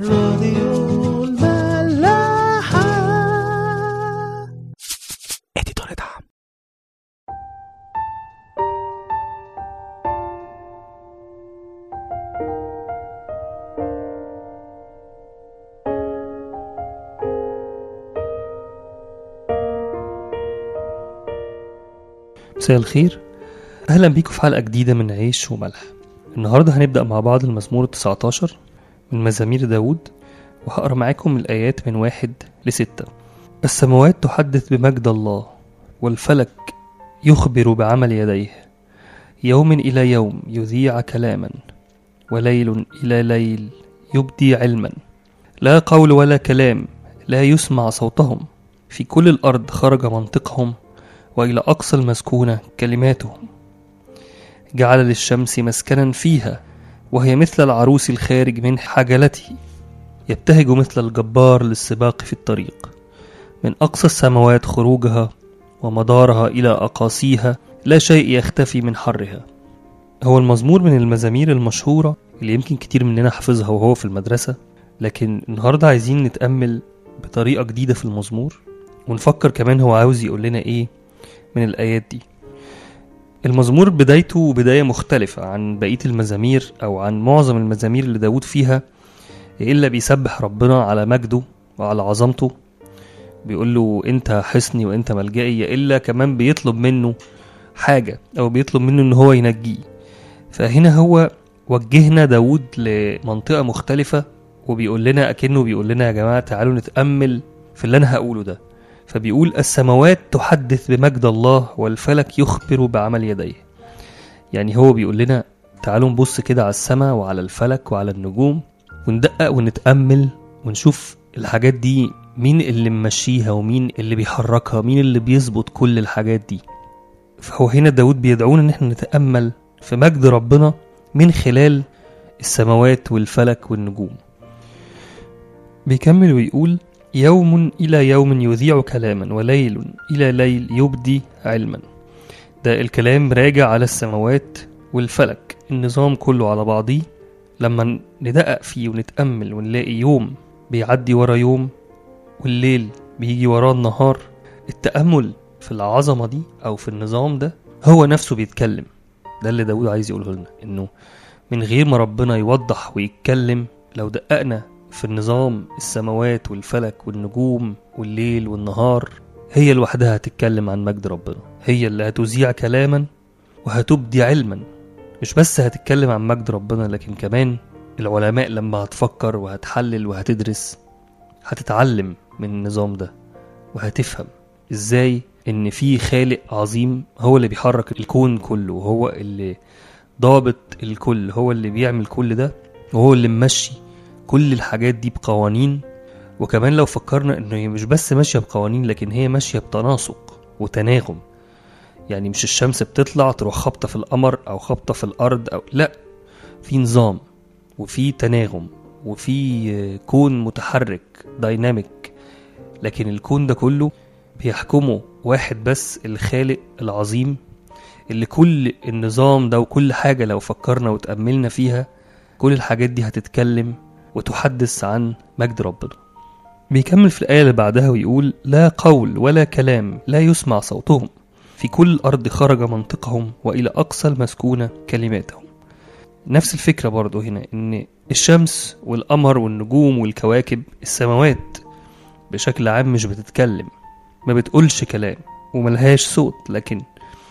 راديو الملاحة. اديتور دعم مساء الخير. أهلا بيكم في حلقة جديدة من عيش وملح. النهارده هنبدأ مع بعض المزمور ال19 من مزامير داود وهقرأ معاكم الآيات من واحد لستة. السماوات تحدث بمجد الله والفلك يخبر بعمل يديه. يوم إلى يوم يذيع كلاما وليل إلى ليل يبدي علما. لا قول ولا كلام لا يسمع صوتهم. في كل الأرض خرج منطقهم وإلى أقصى المسكونة كلماتهم. جعل للشمس مسكنا فيها وهي مثل العروس الخارج من حجلته يبتهج مثل الجبار للسباق في الطريق. من أقصى السماوات خروجها ومدارها إلى أقاصيها لا شيء يختفي من حرها. هو المزمور من المزامير المشهورة اللي يمكن كتير مننا حافظها وهو في المدرسة. لكن النهاردة عايزين نتأمل بطريقة جديدة في المزمور ونفكر كمان هو عاوز يقول لنا إيه من الآيات دي. المزمور بدايته بداية مختلفة عن بقية المزامير أو عن معظم المزامير اللي داود فيها إلا بيسبح ربنا على مجده وعلى عظمته. بيقول له أنت حصني وأنت ملجئي إلا كمان بيطلب منه حاجة أو بيطلب منه إن هو ينجيه. فهنا هو وجهنا داود لمنطقة مختلفة وبيقول لنا أكنه بيقول لنا يا جماعة تعالوا نتأمل في اللي أنا هقوله ده. فبيقول السماوات تحدث بمجد الله والفلك يخبر بعمل يديه. يعني هو بيقول لنا تعالوا نبص كده على السماء وعلى الفلك وعلى النجوم وندقق ونتأمل ونشوف الحاجات دي مين اللي ممشيها ومين اللي بيحركها مين اللي بيظبط كل الحاجات دي. فهو هنا داود بيدعونا إن إحنا نتأمل في مجد ربنا من خلال السماوات والفلك والنجوم. بيكمل ويقول يوم إلى يوم يذيع كلاما وليل إلى ليل يبدي علما. ده الكلام راجع على السماوات والفلك. النظام كله على بعضيه لما ندقق فيه ونتأمل ونلاقي يوم بيعدي ورا يوم والليل بيجي وراه النهار التأمل في العظمة دي أو في النظام ده هو نفسه بيتكلم. ده اللي داود عايز يقوله لنا إنه من غير ما ربنا يوضح ويتكلم لو دققنا في النظام السماوات والفلك والنجوم والليل والنهار هي لوحدها هتتكلم عن مجد ربنا. هي اللي هتذيع كلاما وهتبدي علما. مش بس هتتكلم عن مجد ربنا لكن كمان العلماء لما هتفكر وهتحلل وهتدرس هتتعلم من النظام ده وهتفهم إزاي إن في خالق عظيم هو اللي بيحرك الكون كله وهو اللي ضابط الكل هو اللي بيعمل كل ده وهو اللي ممشي كل الحاجات دي بقوانين وكمان لو فكرنا إنه هي مش بس ماشية بقوانين لكن هي ماشية بتناسق وتناغم. يعني مش الشمس بتطلع تروح خابطة في القمر أو خابطة في الأرض أو لأ في نظام وفي تناغم وفي كون متحرك دايناميك لكن الكون ده كله بيحكمه واحد بس الخالق العظيم اللي كل النظام ده وكل حاجة لو فكرنا وتأملنا فيها كل الحاجات دي هتتكلم وتحدث عن مجد ربنا. بيكمل في الآية اللي بعدها ويقول لا قول ولا كلام لا يسمع صوتهم. في كل الأرض خرج منطقهم وإلى أقصى المسكونة كلماتهم. نفس الفكرة برضو هنا إن الشمس والقمر والنجوم والكواكب السماوات بشكل عام مش بتتكلم ما بتقولش كلام وملهاش صوت لكن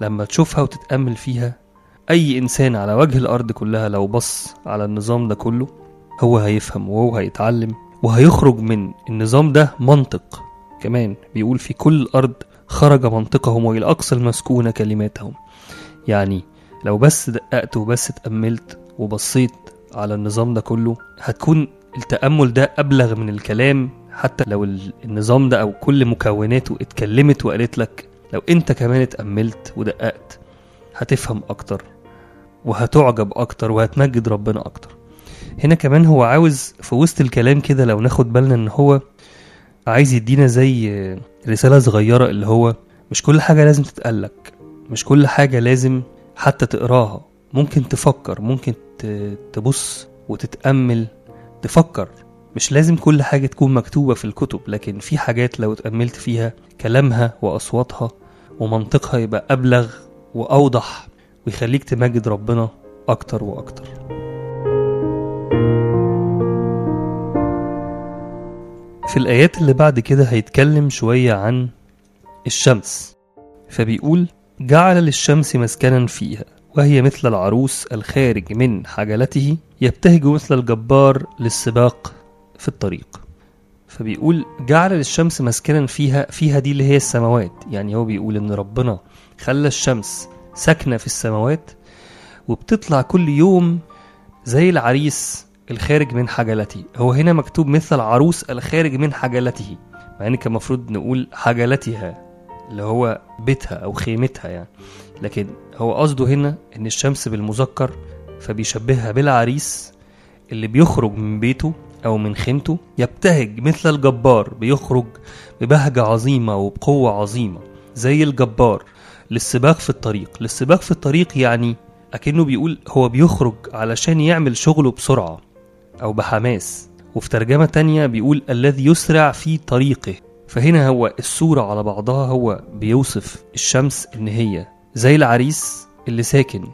لما تشوفها وتتأمل فيها أي إنسان على وجه الأرض كلها لو بص على النظام ده كله هو هيفهم وهو هيتعلم وهيخرج من النظام ده منطق. كمان بيقول في كل الأرض خرج منطقهم وإلى أقصى المسكونة كلماتهم. يعني لو بس دققت وبس اتأملت وبصيت على النظام ده كله هتكون التأمل ده أبلغ من الكلام. حتى لو النظام ده أو كل مكوناته اتكلمت وقالت لك لو أنت كمان اتأملت ودققت هتفهم أكتر وهتعجب أكتر وهتمجد ربنا أكتر. هنا كمان هو عاوز في وسط الكلام كده لو ناخد بالنا إن هو عايز يدينا زي رسالة صغيرة اللي هو مش كل حاجة لازم تتقالك مش كل حاجة لازم حتى تقراها. ممكن تفكر ممكن تبص وتتأمل. تفكر. مش لازم كل حاجة تكون مكتوبة في الكتب لكن في حاجات لو اتأملت فيها كلامها وأصواتها ومنطقها يبقى أبلغ وأوضح ويخليك تمجد ربنا أكتر وأكتر. في الآيات اللي بعد كده هيتكلم شوية عن الشمس. فبيقول جعل للشمس مسكنا فيها وهي مثل العروس الخارج من حجلته يبتهج مثل الجبار للسباق في الطريق. فبيقول جعل للشمس مسكنا فيها فيها دي اللي هي السماوات. يعني هو بيقول إن ربنا خلى الشمس ساكنة في السماوات وبتطلع كل يوم زي العريس الخارج من حجلته هو هنا مكتوب مثل العروس الخارج من حجلته مع إن كان المفروض نقول حجلتها اللي هو بيتها أو خيمتها يعني. لكن هو قصده هنا إن الشمس بالمذكر فبيشبهها بالعريس اللي بيخرج من بيته أو من خيمته يبتهج مثل الجبار بيخرج ببهجة عظيمة وبقوة عظيمة زي الجبار للسباق في الطريق. للسباق في الطريق يعني أكنه بيقول هو بيخرج علشان يعمل شغله بسرعة. أو بحماس. وفي ترجمة تانية بيقول الذي يسرع في طريقه. فهنا هو الصورة على بعضها هو بيوصف الشمس إن هي زي العريس اللي ساكن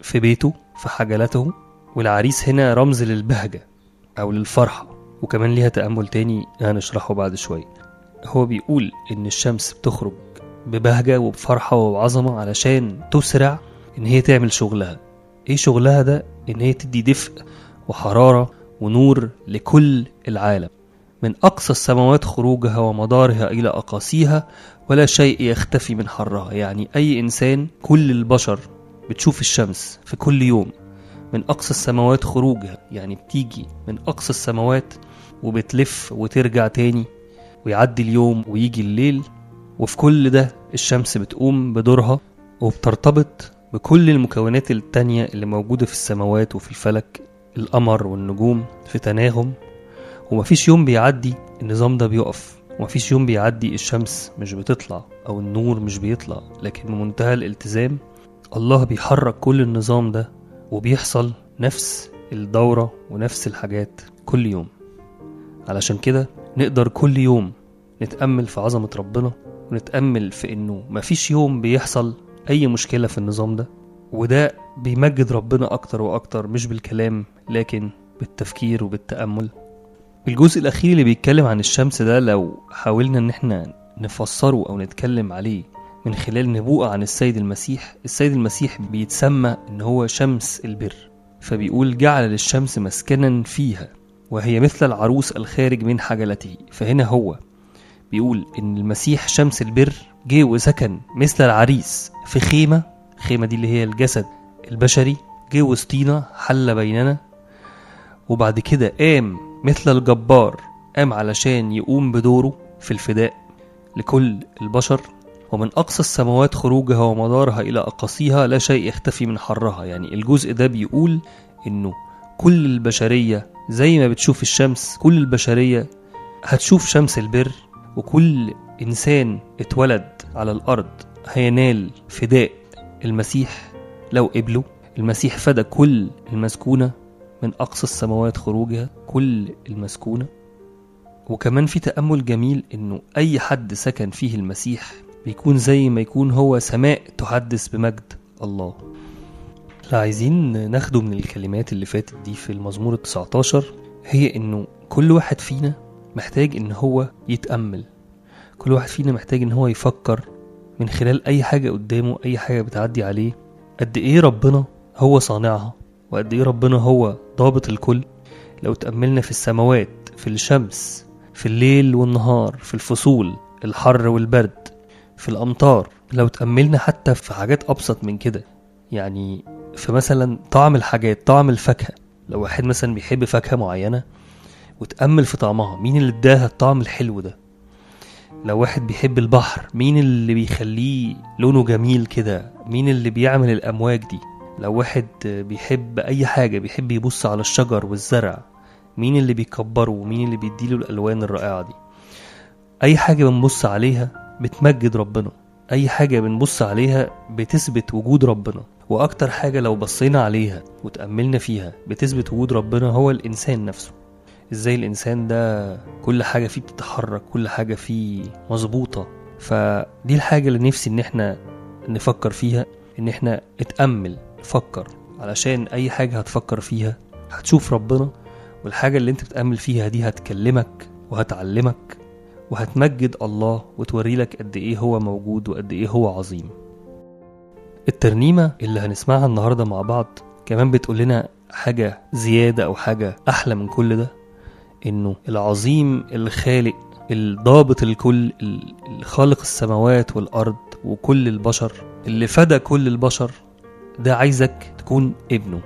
في بيته في حجلته والعريس هنا رمز للبهجة أو للفرحة. وكمان ليها تأمل تاني هنشرحه بعد شوية هو بيقول إن الشمس بتخرج ببهجة وبفرحة وبعظمة علشان تسرع إن هي تعمل شغلها. إيه شغلها ده؟ إن هي تدي دفء وحرارة ونور لكل العالم. من أقصى السماوات خروجها ومدارها إلى أقاصيها ولا شيء يختفي من حرها. يعني أي إنسان كل البشر بتشوف الشمس في كل يوم. من أقصى السماوات خروجها يعني بتيجي من أقصى السماوات وبتلف وترجع تاني ويعدي اليوم ويجي الليل. وفي كل ده الشمس بتقوم بدورها وبترتبط بكل المكونات التانية اللي موجودة في السماوات وفي الفلك القمر والنجوم في تناغم ومفيش يوم بيعدي النظام ده بيقف. ومفيش يوم بيعدي الشمس مش بتطلع أو النور مش بيطلع. لكن بمنتهى الالتزام الله بيحرك كل النظام ده وبيحصل نفس الدورة ونفس الحاجات كل يوم. علشان كده نقدر كل يوم نتأمل في عظمة ربنا ونتأمل في إنه مفيش يوم بيحصل أي مشكلة في النظام ده. وده بيمجد ربنا أكتر وأكتر مش بالكلام لكن بالتفكير وبالتأمل. الجزء الأخير اللي بيتكلم عن الشمس ده لو حاولنا إن إحنا نفسره أو نتكلم عليه من خلال نبوءة عن السيد المسيح السيد المسيح بيتسمى إن هو شمس البر. فبيقول جعل للشمس مسكنا فيها وهي مثل العروس الخارج من حجلته. فهنا هو بيقول إن المسيح شمس البر جه وسكن مثل العريس في خيمة الخيمة دي اللي هي الجسد البشري جه وسطينا حل بيننا وبعد كده قام مثل الجبار قام علشان يقوم بدوره في الفداء لكل البشر. ومن أقصى السماوات خروجها ومدارها إلى أقاصيها لا شيء يختفي من حرها. يعني الجزء ده بيقول إنه كل البشرية زي ما بتشوف الشمس كل البشرية هتشوف شمس البر وكل إنسان اتولد على الأرض هينال فداء المسيح. لو قبله المسيح فدى كل المسكونة من أقصى السماوات خروجها كل المسكونة. وكمان في تأمل جميل إنه أي حد سكن فيه المسيح بيكون زي ما يكون هو سماء تحدث بمجد الله. اللي عايزين ناخده من الكلمات اللي فاتت دي في المزمور التسعتاشر. هي إنه كل واحد فينا محتاج إن هو يتأمل. كل واحد فينا محتاج إن هو يفكر من خلال أي حاجة قدامه أي حاجة بتعدي عليه. قد إيه ربنا هو صانعها وقد إيه ربنا هو ضابط الكل. لو تأملنا في السماوات في الشمس في الليل والنهار في الفصول الحر والبرد في الأمطار لو تأملنا حتى في حاجات أبسط من كده يعني في مثلا طعم الحاجات طعم الفاكهة. لو واحد مثلا بيحب فاكهة معينة وتأمل في طعمها مين اللي اداها الطعم الحلو ده؟ لو واحد بيحب البحر مين اللي بيخليه لونه جميل كده؟ مين اللي بيعمل الأمواج دي؟ لو واحد بيحب أي حاجة بيحب يبص على الشجر والزرع مين اللي بيكبره؟ ومين اللي بيديله الألوان الرائعة دي؟ أي حاجة بنبص عليها بتمجد ربنا. أي حاجة بنبص عليها بتثبت وجود ربنا. وأكتر حاجة لو بصينا عليها وتأملنا فيها بتثبت وجود ربنا هو الإنسان نفسه. إزاي الانسان ده كل حاجة فيه بتتحرك كل حاجة فيه مظبوطة. فدي الحاجة اللي نفسي إن إحنا نفكر فيها إن إحنا اتأمل فكر علشان أي حاجة هتفكر فيها هتشوف ربنا والحاجة اللي أنت بتأمل فيها دي هتكلمك وهتعلمك وهتمجد الله وتوري لك قد إيه هو موجود وقد إيه هو عظيم. الترنيمة اللي هنسمعها النهاردة مع بعض كمان بتقول لنا حاجة زيادة أو حاجة أحلى من كل ده. إنه العظيم الخالق الضابط الكل ال- الخالق السماوات والأرض وكل البشر اللي فدى كل البشر ده عايزك تكون ابنه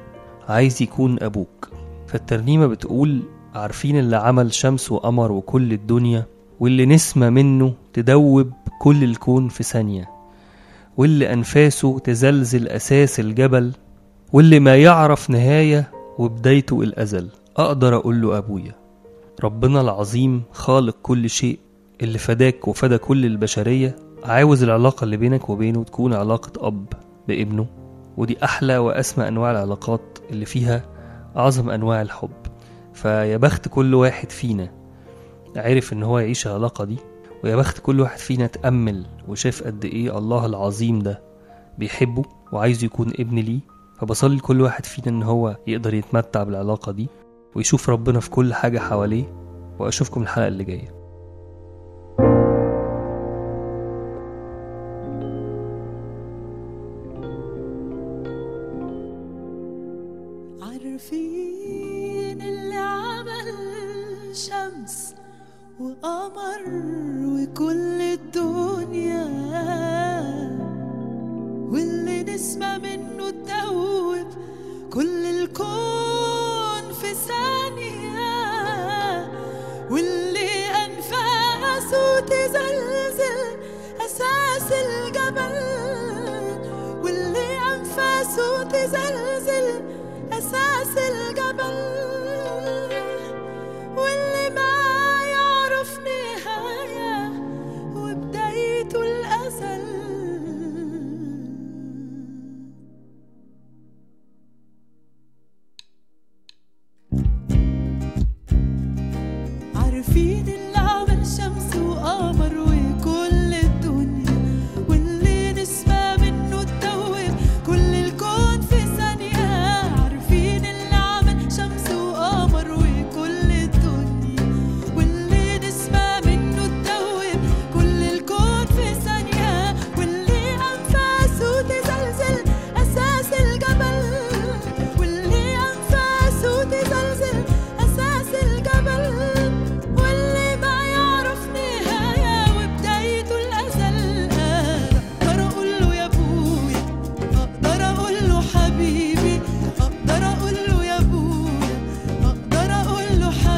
عايز يكون أبوك. فالترنيمة بتقول عارفين اللي عمل شمس وقمر وكل الدنيا واللي نسمة منه تدوب كل الكون في ثانية واللي أنفاسه تزلزل أساس الجبل واللي ما يعرف نهاية وبدايته الأزل. أقدر أقول له أبويا. ربنا العظيم خالق كل شيء اللي فداك وفدى كل البشرية عاوز العلاقة اللي بينك وبينه تكون علاقة أب بابنه ودي أحلى وأسمى أنواع العلاقات اللي فيها أعظم أنواع الحب. فيا بخت كل واحد فينا عرف إن هو يعيش العلاقة دي ويا بخت كل واحد فينا تأمل وشاف قد إيه الله العظيم ده بيحبه وعايز يكون ابن ليه. فبصلي لكل واحد فينا إن هو يقدر يتمتع بالعلاقة دي. ويشوف ربنا في كل حاجة حواليه وأشوفكم الحلقة اللي جاية. عارفين اللي عمل شمس وقمر وكل الدنيا واللي نسمة منه تدوب كل الكون في ثانية واللي أنفاسه تزلزل أساس الجبل واللي أنفاسه تزلزل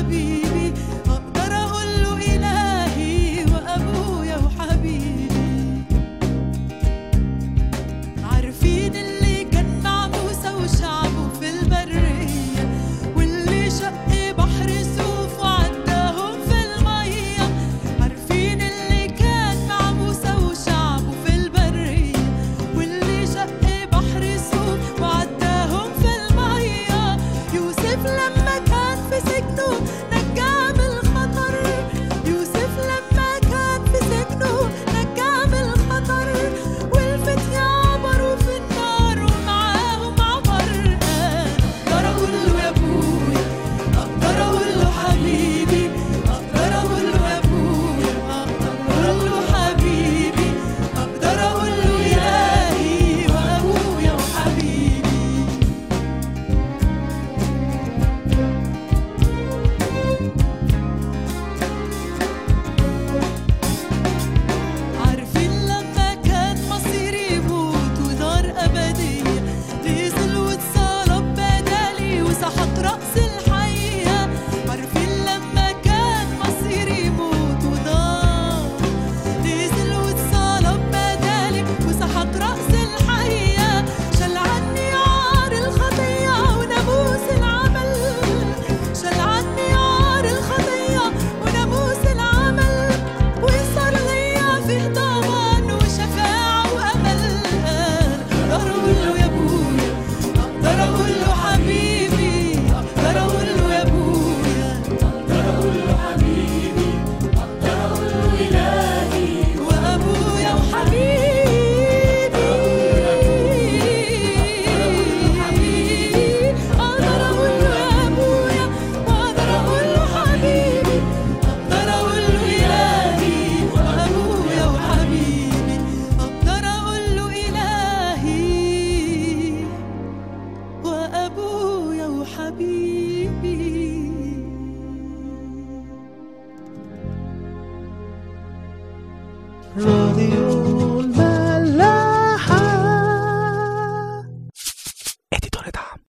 be